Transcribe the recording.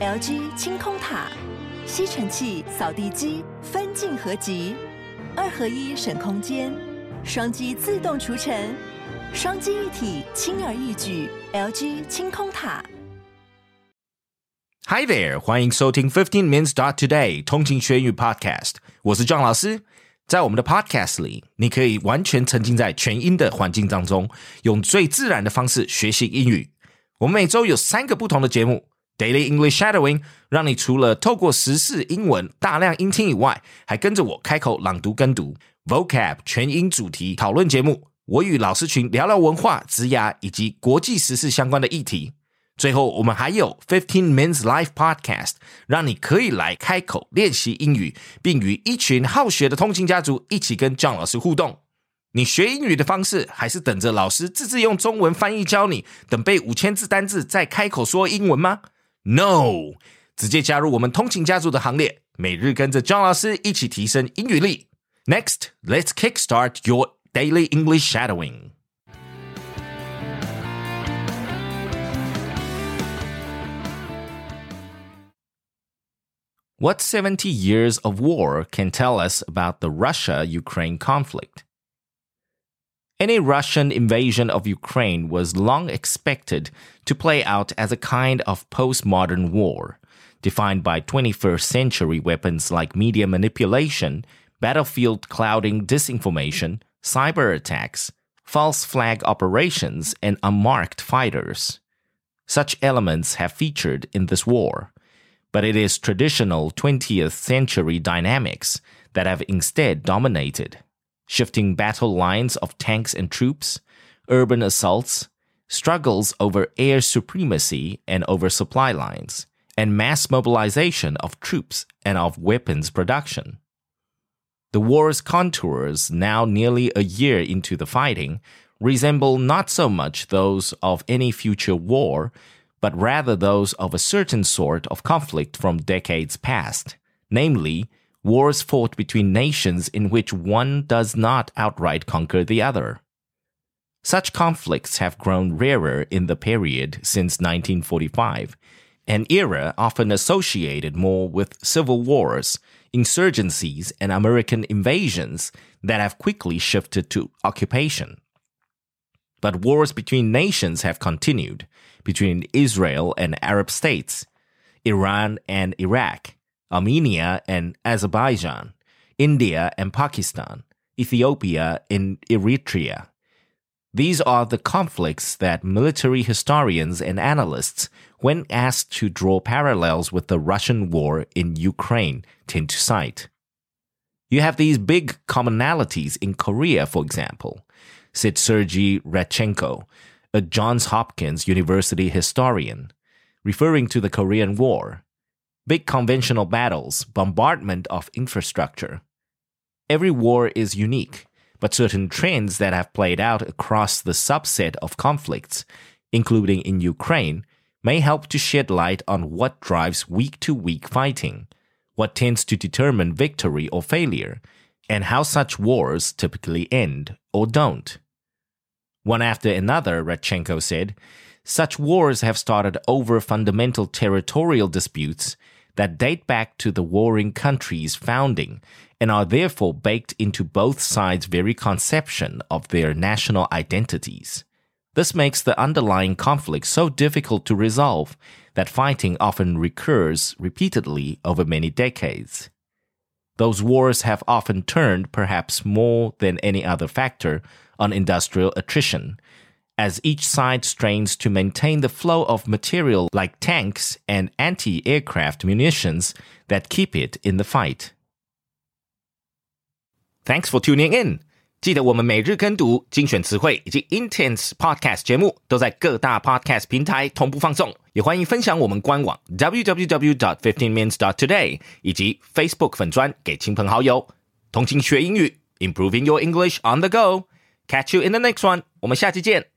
LG 清空塔，吸尘器、扫地机分镜合集，二合一省空间，双击自动除尘，双击一体轻而易举。LG 清空塔。Hi there，欢迎收听 Fifteen Minutes Dot Today 通勤学英语 Podcast，我是庄老师。在我们的 Podcast 里，你可以完全沉浸在全英的环境当中，用最自然的方式学习英语。我们每周有三个不同的节目：Daily English Shadowing，让你除了透过时事英文大量音听以外，还跟着我开口朗读跟读；Vocab 全英主题讨论节目，我与老师群聊聊文化、职涯以及国际时事相关的议题。最后，我们还有 Fifteen Minutes Life Podcast，让你可以来开口练习英语，并与一群好学的通勤家族一起跟 John 老师互动。你学英语的方式，还是等着老师自制用中文翻译教你，等背五千字单字再开口说英文吗 ？No，直接加入我们通勤家族的行列，每日跟着 John 老师一起提升英语力。Next, let's kickstart your daily English shadowing. What 70 years of war can tell us about the Russia Ukraine conflict? Any Russian invasion of Ukraine was long expected to play out as a kind of postmodern war, defined by 21st century weapons like media manipulation, battlefield clouding disinformation, cyber attacks, false flag operations, and unmarked fighters. Such elements have featured in this war but it is traditional 20th century dynamics that have instead dominated. Shifting battle lines of tanks and troops, urban assaults, struggles over air supremacy and over supply lines, and mass mobilization of troops and of weapons production. The war's contours, now nearly a year into the fighting, resemble not so much those of any future war, but rather those of a certain sort of conflict from decades past, namely, wars fought between nations in which one does not outright conquer the other. Such conflicts have grown rarer in the period since 1945, an era often associated more with civil wars, insurgencies, and American invasions that have quickly shifted to occupation. But wars between nations have continued, between Israel and Arab states, Iran and Iraq, Armenia and Azerbaijan, India and Pakistan, Ethiopia and Eritrea. These are the conflicts that military historians and analysts, when asked to draw parallels with the Russian war in Ukraine, tend to cite. You have these big commonalities in Korea, for example, said Sergei Radchenko, a Johns Hopkins University historian, referring to the Korean War. Big conventional battles, bombardment of infrastructure. Every war is unique, but certain trends that have played out across the subset of conflicts, including in Ukraine, may help to shed light on what drives week to week fighting, what tends to determine victory or failure, and how such wars typically end or don't. One after another, Radchenko said, such wars have started over fundamental territorial disputes that date back to the warring countries' founding and are therefore baked into both sides' very conception of their national identities. This makes the underlying conflict so difficult to resolve that fighting often recurs repeatedly over many decades. Those wars have often turned, perhaps more than any other factor, on industrial attrition, as each side strains to maintain the flow of material like tanks and anti aircraft munitions that keep it in the fight. Thanks for tuning in. 记得我们每日跟读、精选词汇以及 Intense Podcast 节目都在各大 Podcast 平台同步放送，也欢迎分享我们官网 www.fifteenminutes.today 以及 Facebook 粉专给亲朋好友。同情学英语，Improving your English on the go。Catch you in the next one，我们下期见。